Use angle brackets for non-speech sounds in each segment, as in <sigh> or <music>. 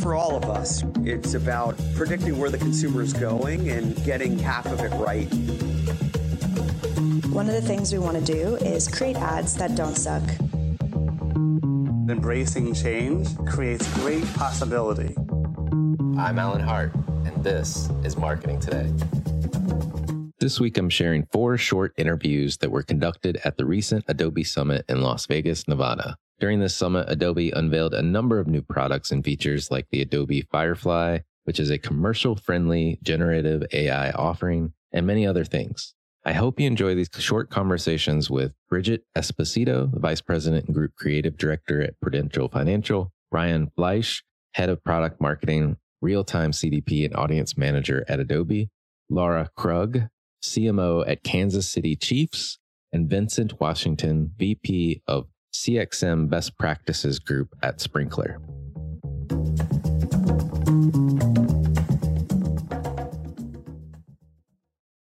For all of us, it's about predicting where the consumer is going and getting half of it right. One of the things we want to do is create ads that don't suck. Embracing change creates great possibility. I'm Alan Hart, and this is Marketing Today. This week, I'm sharing four short interviews that were conducted at the recent Adobe Summit in Las Vegas, Nevada. During this summit, Adobe unveiled a number of new products and features like the Adobe Firefly, which is a commercial friendly generative AI offering, and many other things. I hope you enjoy these short conversations with Bridget Esposito, Vice President and Group Creative Director at Prudential Financial, Ryan Fleisch, Head of Product Marketing, Real Time CDP and Audience Manager at Adobe, Lara Krug, CMO at Kansas City Chiefs, and Vincent Washington, VP of CXM Best Practices Group at Sprinklr.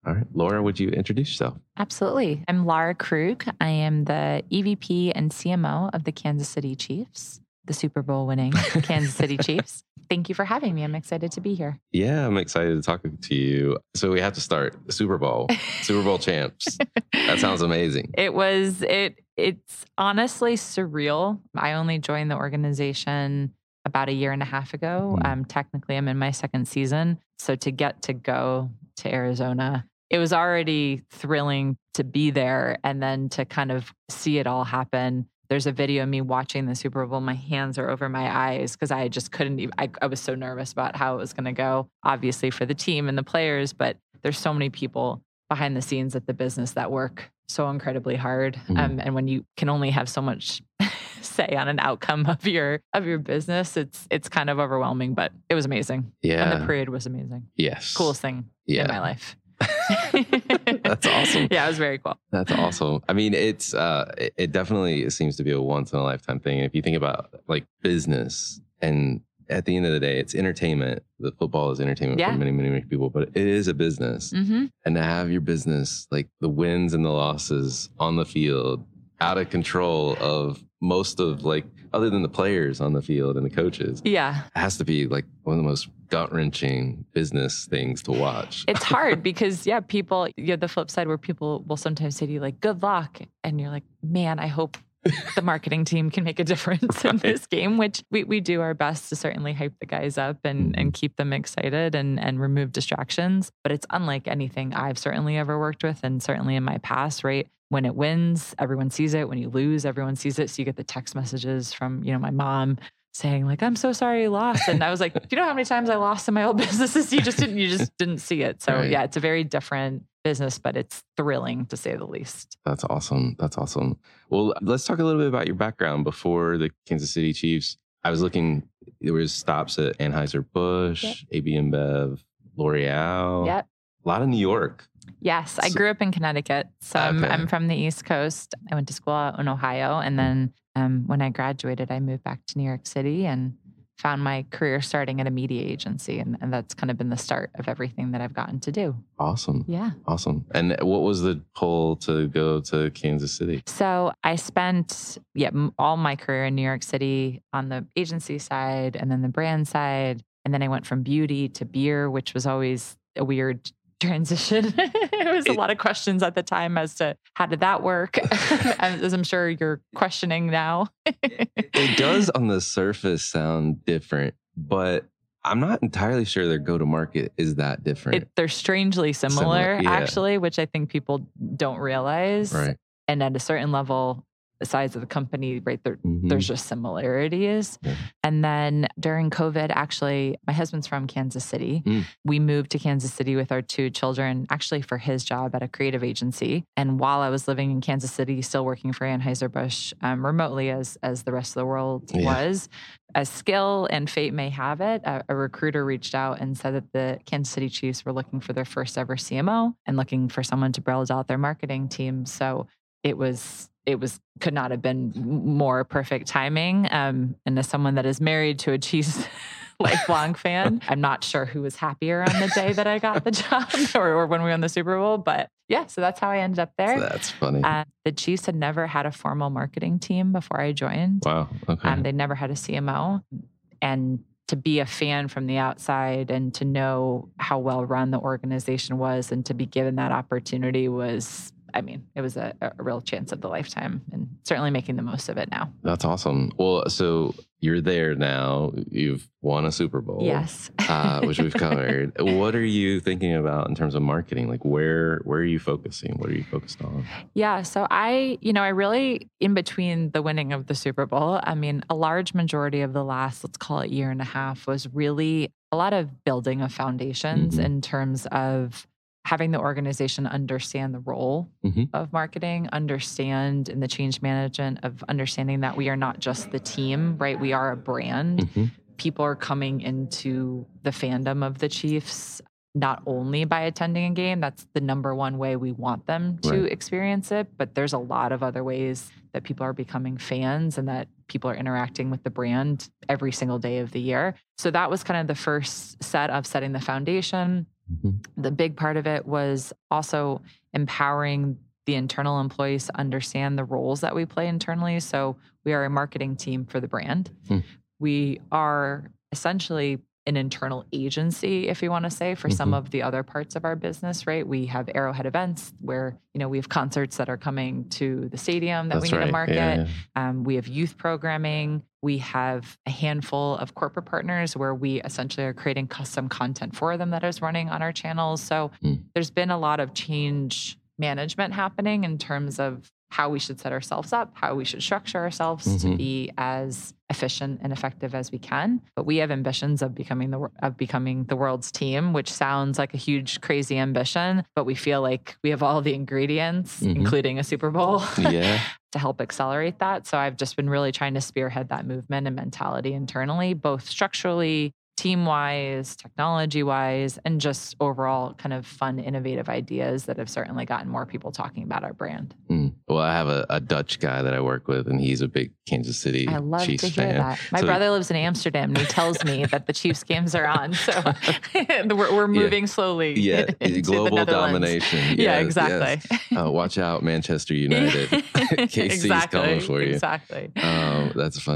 All right, Lara, would you introduce yourself? Absolutely. I'm Lara Krug. I am the EVP and CMO of the Kansas City Chiefs, the Super Bowl winning <laughs> Kansas City Chiefs. Thank you for having me. I'm excited to be here. Yeah, I'm excited to talk to you. So we have to start the Super Bowl, Super Bowl champs. That <laughs> sounds amazing. It was it it's honestly surreal. I only joined the organization about a year and a half ago. Mm. Um, technically, I'm in my second season. So to get to go to Arizona, it was already thrilling to be there and then to kind of see it all happen. There's a video of me watching the Super Bowl. My hands are over my eyes because I just couldn't even, I, I was so nervous about how it was going to go, obviously for the team and the players, but there's so many people behind the scenes at the business that work so incredibly hard. Mhm. Um, and when you can only have so much <laughs> say on an outcome of your of your business, it's it's kind of overwhelming, but it was amazing. yeah And the parade was amazing. yes. Coolest thing Yeah. in my life. <laughs> That's awesome. Yeah, it was very cool. That's awesome. I mean, it's uh, it, it definitely seems to be a once in a lifetime thing. If you think about like business, and at the end of the day, it's entertainment. The football is entertainment Yeah. for many, many, many people, but it is a business. hmm And to have your business, like the wins and the losses on the field, out of control of most of like other than the players on the field and the coaches, Yeah. it has to be like one of the most gut wrenching business things to watch. It's <laughs> hard because yeah, people you have the flip side where people will sometimes say to you like good luck and you're like, man, I hope the marketing team can make a difference in this game, which we, we do our best to certainly hype the guys up and, Mm-hmm. and keep them excited and, and remove distractions. But it's unlike anything I've certainly ever worked with and certainly in my past, right? When it wins, everyone sees it. When you lose, everyone sees it. So you get the text messages from, you know, my mom saying like, I'm so sorry you lost. And I was like, do you know how many times I lost in my old <laughs> businesses? You just didn't, you just didn't see it. So Right. yeah, it's a very different business, but it's thrilling to say the least. That's awesome. That's awesome. Well, let's talk a little bit about your background before the Kansas City Chiefs. I was looking, there was stops at Anheuser-Busch, Yep. AB InBev, L'Oreal. Yep. A lot of New York. Yes, I grew up in Connecticut. So I'm, I'm from the East Coast. I went to school out in Ohio. And hmm. then um, when I graduated, I moved back to New York City and found my career starting at a media agency. And, and that's kind of been the start of everything that I've gotten to do. Awesome. Yeah. Awesome. And what was the pull to go to Kansas City? So I spent yeah all my career in New York City on the agency side and then the brand side, and then I went from beauty to beer, which was always a weird transition. <laughs> it was a lot of questions at the time as to how did that work, <laughs> <laughs> as I'm sure you're questioning now. It does on the surface sound different, but I'm not entirely sure their go to market is that different. It, they're strangely similar, Similar, yeah. actually, which I think people don't realize. right. And at a certain level, the size of the company, right there, Mhm. there's just similarities. Yeah. And then during COVID, actually, my husband's from Kansas City. Mm. We moved to Kansas City with our two children, actually for his job at a creative agency. And while I was living in Kansas City, still working for Anheuser-Busch um, remotely as, as the rest of the world Yeah. was, as skill and fate may have it, a, a recruiter reached out and said that the Kansas City Chiefs were looking for their first ever CMO and looking for someone to build out their marketing team. So it was it was could not have been more perfect timing. Um, and as someone that is married to a Chiefs <laughs> lifelong fan, <laughs> I'm not sure who was happier on the day that I got the job <laughs> or, or when we won the Super Bowl. But yeah, so that's how I ended up there. That's funny. Uh, the Chiefs had never had a formal marketing team before I joined. wow. Okay. Um, they never had a CMO. And to be a fan from the outside and to know how well run the organization was and to be given that opportunity was, I mean, it was a, a real chance of the lifetime and certainly making the most of it now. That's awesome. Well, so you're there now. You've won a Super Bowl. Yes. uh, which we've covered. <laughs> what are you thinking about in terms of marketing? Like where where are you focusing? What are you focused on? Yeah. So I, you know, I really, in between the winning of the Super Bowl, I mean, a large majority of the last, let's call it year and a half, was really a lot of building of foundations Mhm. in terms of having the organization understand the role Mhm. of marketing, understand in the change management of understanding that we are not just the team, right? We are a brand. Mhm. People are coming into the fandom of the Chiefs not only by attending a game, that's the number one way we want them to Right. experience it, but there's a lot of other ways that people are becoming fans and that people are interacting with the brand every single day of the year. So that was kind of the first set of setting the foundation. Mhm. The big part of it was also empowering the internal employees to understand the roles that we play internally. So we are a marketing team for the brand. Hmm. We are essentially an internal agency, if you want to say, for some Mhm. of the other parts of our business, right? We have Arrowhead events where, you know, we have concerts that are coming to the stadium that That's we need right. to market. Yeah, yeah. Um, we have youth programming. We have a handful of corporate partners where we essentially are creating custom content for them that is running on our channels. So Mm. there's been a lot of change management happening in terms of how we should set ourselves up, how we should structure ourselves to Mhm. be as efficient and effective as we can. But we have ambitions of becoming the of becoming the world's team, which sounds like a huge crazy ambition, but we feel like we have all the ingredients, Mhm. including a Super Bowl Yeah. <laughs> to help accelerate that. So I've just been really trying to spearhead that movement and mentality internally, both structurally, team wise, technology wise, and just overall kind of fun, innovative ideas that have certainly gotten more people talking about our brand. Mm. Well, I have a, a Dutch guy that I work with, and he's a big Kansas City I love Chiefs to hear fan. that. My So- brother lives in Amsterdam and he tells me that the Chiefs games are on. So <laughs> <laughs> we're, we're moving slowly. Yeah, <laughs> global domination. Yeah, exactly. yes. Uh, watch out, Manchester United. KC's exactly. coming for you. Exactly. Um, that's fun.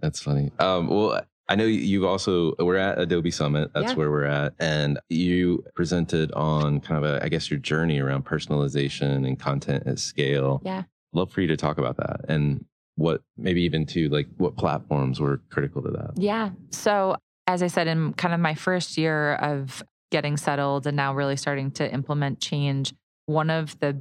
That's funny. Um, well, I know you've also we're at Adobe Summit. That's Yeah. where we're at, and you presented on kind of a, I guess your journey around personalization and content at scale. Yeah. Love for you to talk about that and what maybe even to like what platforms were critical to that. Yeah. So, as I said, in kind of my first year of getting settled and now really starting to implement change, one of the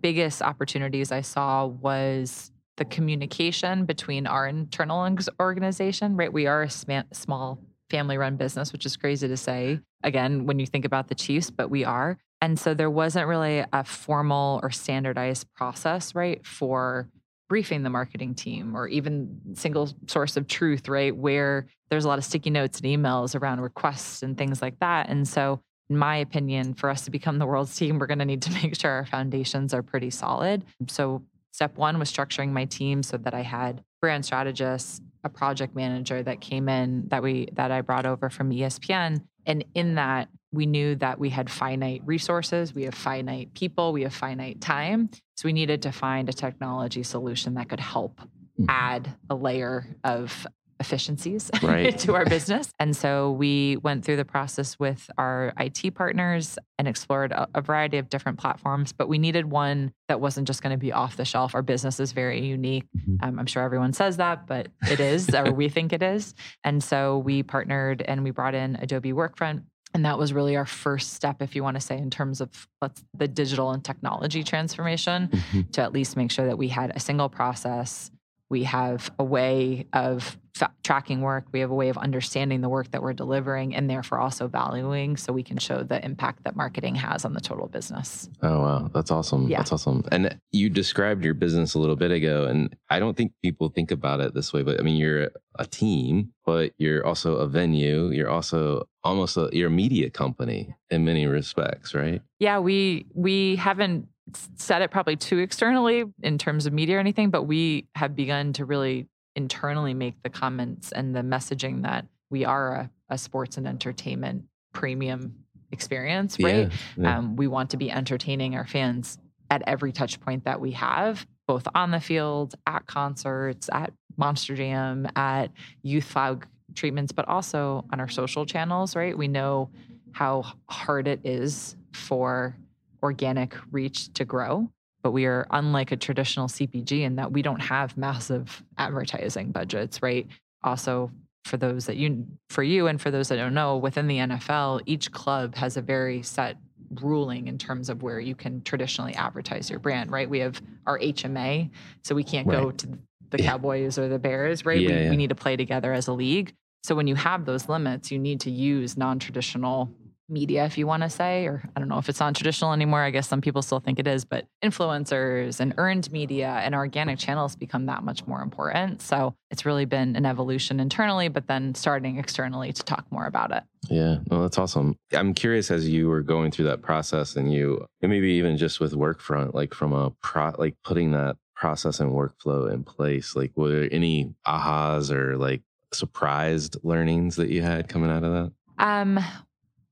biggest opportunities I saw was the communication between our internal organization, right? We are a sma- small family run business, which is crazy to say again when you think about the Chiefs, but we are. And so there wasn't really a formal or standardized process, right, for briefing the marketing team or even single source of truth, right? Where there's a lot of sticky notes and emails around requests and things like that. And so, in my opinion, for us to become the world's team, we're going to need to <laughs> make sure our foundations are pretty solid. So, step one was structuring my team so that I had brand strategists, a project manager that came in that we that I brought over from ESPN, and in that we knew that we had finite resources, we have finite people, we have finite time. So we needed to find a technology solution that could help hmm. add a layer of efficiencies <laughs> Right. to our business. And so we went through the process with our IT partners and explored a, a variety of different platforms, but we needed one that wasn't just going to be off the shelf. Our business is very unique. Um, I'm sure everyone says that, but it is, or we think it is. And so we partnered and we brought in Adobe Workfront. And that was really our first step, if you want to say, in terms of let's, the digital and technology transformation, to at least make sure that we had a single process. We have a way of fa- tracking work. We have a way of understanding the work that we're delivering and therefore also valuing so we can show the impact that marketing has on the total business. Oh wow, that's awesome. Yeah. That's awesome. And you described your business a little bit ago, and I don't think people think about it this way. But I mean, you're a team, but you're also a venue. You're also almost a you're a media company in many respects, right? Yeah, we we haven't said it probably too externally in terms of media or anything, but we have begun to really internally make the comments and the messaging that we are a, a sports and entertainment premium experience, right? Yeah, yeah. Um, we want to be entertaining our fans at every touch point that we have, both on the field, at concerts, at Monster Jam, at youth flag treatments, but also on our social channels, right? We know how hard it is for organic reach to grow. But we are unlike a traditional CPG in that we don't have massive advertising budgets, right? Also, for those that you, for you, and for those that don't know, within the NFL, each club has a very set ruling in terms of where you can traditionally advertise your brand, right? We have our HMA, so we can't go to the Cowboys or the Bears, right? Yeah, we, yeah. we need to play together as a league. So when you have those limits, you need to use non-traditional media, if you want to say, or I don't know if it's non-traditional anymore. I guess some people still think it is, but influencers and earned media and organic channels become that much more important. So it's really been an evolution internally, but then starting externally to talk more about it. Yeah, well, that's awesome. I'm curious as you were going through that process, and you and maybe even just with Workfront, like from a pro, like putting that process and workflow in place. Like, were there any ahas or like surprised learnings that you had coming out of that? Um,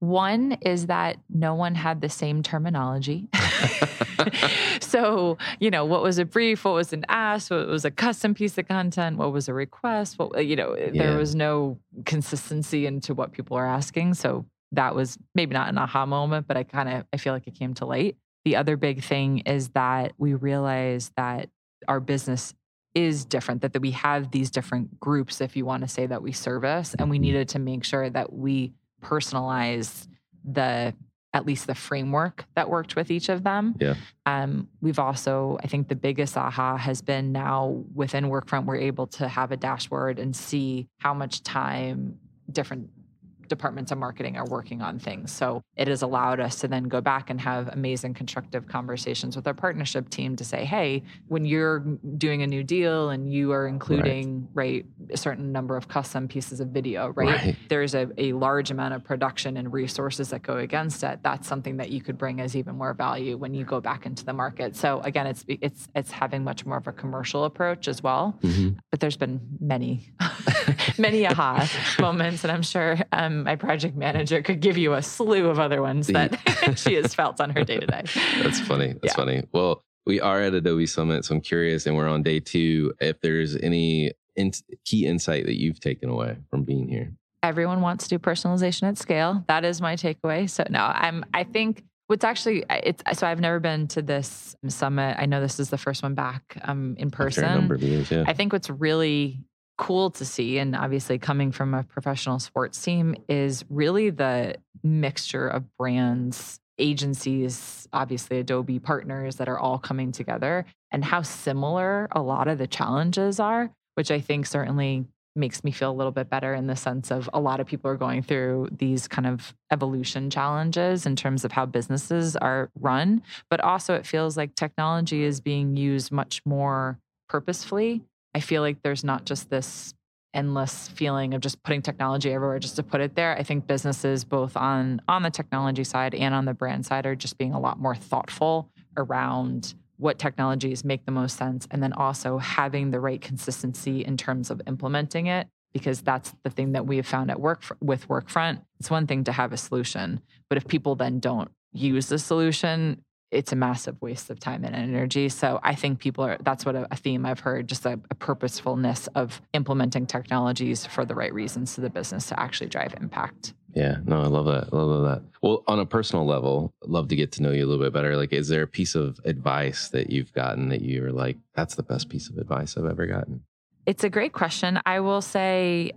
one is that no one had the same terminology. <laughs> so, you know, what was a brief? What was an ask? What was a custom piece of content? What was a request? What, you know, Yeah. there was no consistency into what people are asking. So that was maybe not an aha moment, but I kind of, I feel like it came to light. The other big thing is that we realized that our business is different, that, that we have these different groups, if you want to say that we service, and we mm-hmm. needed to make sure that we personalize the at least the framework that worked with each of them. Yeah. Um, we've also, I think the biggest aha has been now within Workfront, we're able to have a dashboard and see how much time different departments of marketing are working on things. So it has allowed us to then go back and have amazing constructive conversations with our partnership team to say, hey, when you're doing a new deal and you are including right, right a certain number of custom pieces of video, right? right. There's a, a large amount of production and resources that go against it. That's something that you could bring as even more value when you go back into the market. So again, it's it's it's having much more of a commercial approach as well. Mm-hmm. But there's been many, <laughs> many aha <laughs> moments, and I'm sure um, my project manager could give you a slew of other ones that <laughs> <laughs> she has felt on her day to day. That's funny. That's yeah. funny. Well, we are at Adobe Summit, so I'm curious, and we're on day two. If there's any in- key insight that you've taken away from being here, everyone wants to do personalization at scale. That is my takeaway. So no, I'm. I think what's actually it's so I've never been to this summit. I know this is the first one back um, in person. After a number of years, yeah. I think what's really cool to see, and obviously coming from a professional sports team, is really the mixture of brands, agencies, obviously Adobe partners that are all coming together, and how similar a lot of the challenges are, which I think certainly makes me feel a little bit better in the sense of a lot of people are going through these kind of evolution challenges in terms of how businesses are run, but also it feels like technology is being used much more purposefully I feel like there's not just this endless feeling of just putting technology everywhere just to put it there. I think businesses both on on the technology side and on the brand side are just being a lot more thoughtful around what technologies make the most sense and then also having the right consistency in terms of implementing it because that's the thing that we have found at work with workfront it's one thing to have a solution but if people then don't use the solution it's a massive waste of time and energy. So I think people are, that's what a, a theme I've heard, just a, a, purposefulness of implementing technologies for the right reasons to the business to actually drive impact. Yeah, no, I love that. I love that. Well, on a personal level, love to get to know you a little bit better. Like, is there a piece of advice that you've gotten that you're like, that's the best piece of advice I've ever gotten? It's a great question. I will say,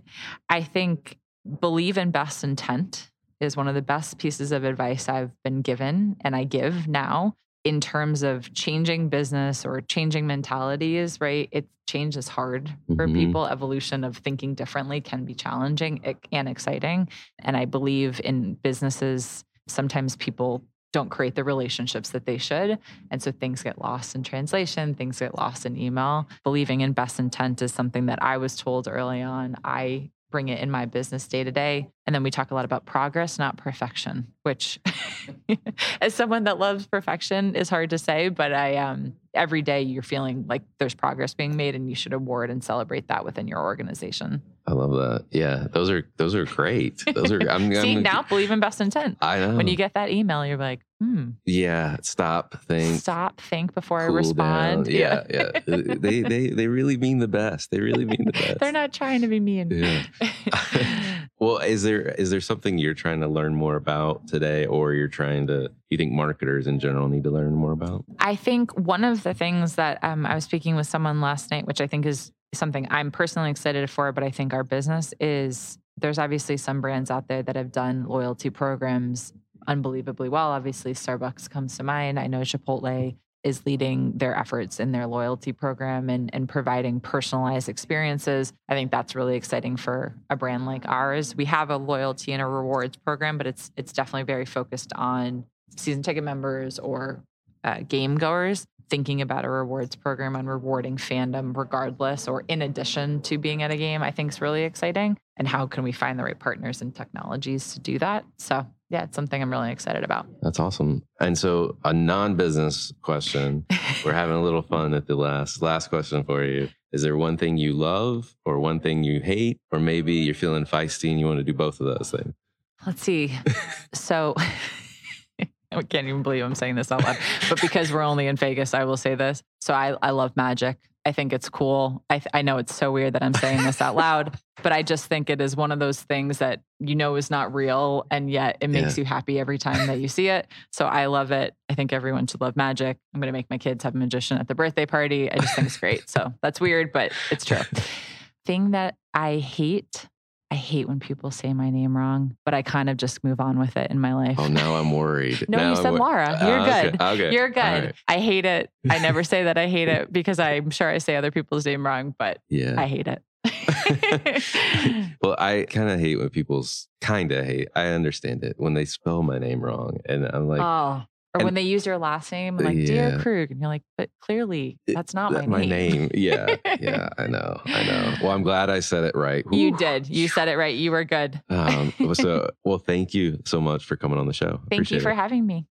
<laughs> I think believe in best intent is one of the best pieces of advice I've been given and I give now in terms of changing business or changing mentalities, right? It change is hard mm-hmm. for people. Evolution of thinking differently can be challenging and exciting. And I believe in businesses, sometimes people don't create the relationships that they should. And so things get lost in translation, things get lost in email. Believing in best intent is something that I was told early on. I bring it in my business day to day. And then we talk a lot about progress, not perfection, which <laughs> as someone that loves perfection is hard to say, but I um every day you're feeling like there's progress being made and you should award and celebrate that within your organization. I love that. Yeah, those are those are great. Those are I'm, <laughs> See, I'm, now believe in best intent. I know. When you get that email, you're like, hmm. Yeah, stop, think. Stop, think before cool I respond. Down. Yeah, yeah. yeah. <laughs> they they they really mean the best. They really mean the best. They're not trying to be mean. Yeah. well, is there is there something you're trying to learn more about today, or you're trying to you think marketers in general need to learn more about? I think one of the things that um, I was speaking with someone last night, which I think is something I'm personally excited for, but I think our business is there's obviously some brands out there that have done loyalty programs unbelievably well. Obviously, Starbucks comes to mind. I know Chipotle is leading their efforts in their loyalty program and, and providing personalized experiences. I think that's really exciting for a brand like ours. We have a loyalty and a rewards program, but it's it's definitely very focused on season ticket members or uh, game goers thinking about a rewards program and rewarding fandom regardless or in addition to being at a game i think is really exciting. And how can we find the right partners and technologies to do that? So yeah it's something i'm really excited about. That's awesome. And so a non-business question. <laughs> We're having a little fun at the last last question for you. Is there one thing you love or one thing you hate? Or maybe you're feeling feisty and you want to do both of those things? Let's see. <laughs> So <laughs> I can't even believe I'm saying this out loud. but because we're only in Vegas, I will say this. So I, I love magic. I think it's cool. I, th- I know it's so weird that I'm saying this out loud, <laughs> but I just think it is one of those things that you know is not real, and yet it makes Yeah. you happy every time that you see it. So I love it. I think everyone should love magic. I'm going to make my kids have a magician at the birthday party. I just think it's great. So that's weird, but it's true. <laughs> Thing that I hate, I hate when people say my name wrong, but I kind of just move on with it in my oh, life. Oh, now I'm worried. <laughs> No, Now you said Lara. You're ah, okay, good. Okay. You're good. right. I hate it. I never <laughs> say that I hate it because I'm sure I say other people's name wrong, but Yeah. I hate it. <laughs> well, I kind of hate when people's kind of hate. I understand it when they spell my name wrong, and I'm like, oh, or and- when they use your last name, like Dear Yeah. Krug, and you're like, but clearly that's not "That- my name. Yeah, yeah, I <laughs> know, I know. Well, I'm glad I said it right. You Whew. did. You said it right. You were good. Um, <laughs> so, well, thank you so much for coming on the show. Thank you for it. having me.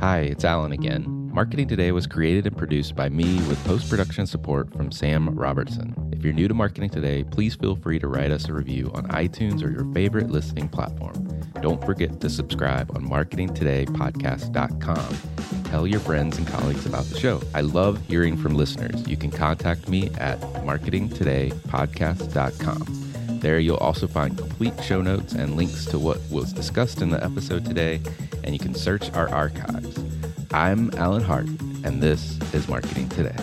Hi, it's Alan again. Marketing Today was created and produced by me with post production support from Sam Robertson. If you're new to Marketing Today, please feel free to write us a review on iTunes or your favorite listening platform. Don't forget to subscribe on marketingtodaypodcast.com. Tell your friends and colleagues about the show. I love hearing from listeners. You can contact me at marketingtodaypodcast.com. There, you'll also find complete show notes and links to what was discussed in the episode today, and you can search our archives. I'm Alan Hart, and this is Marketing Today.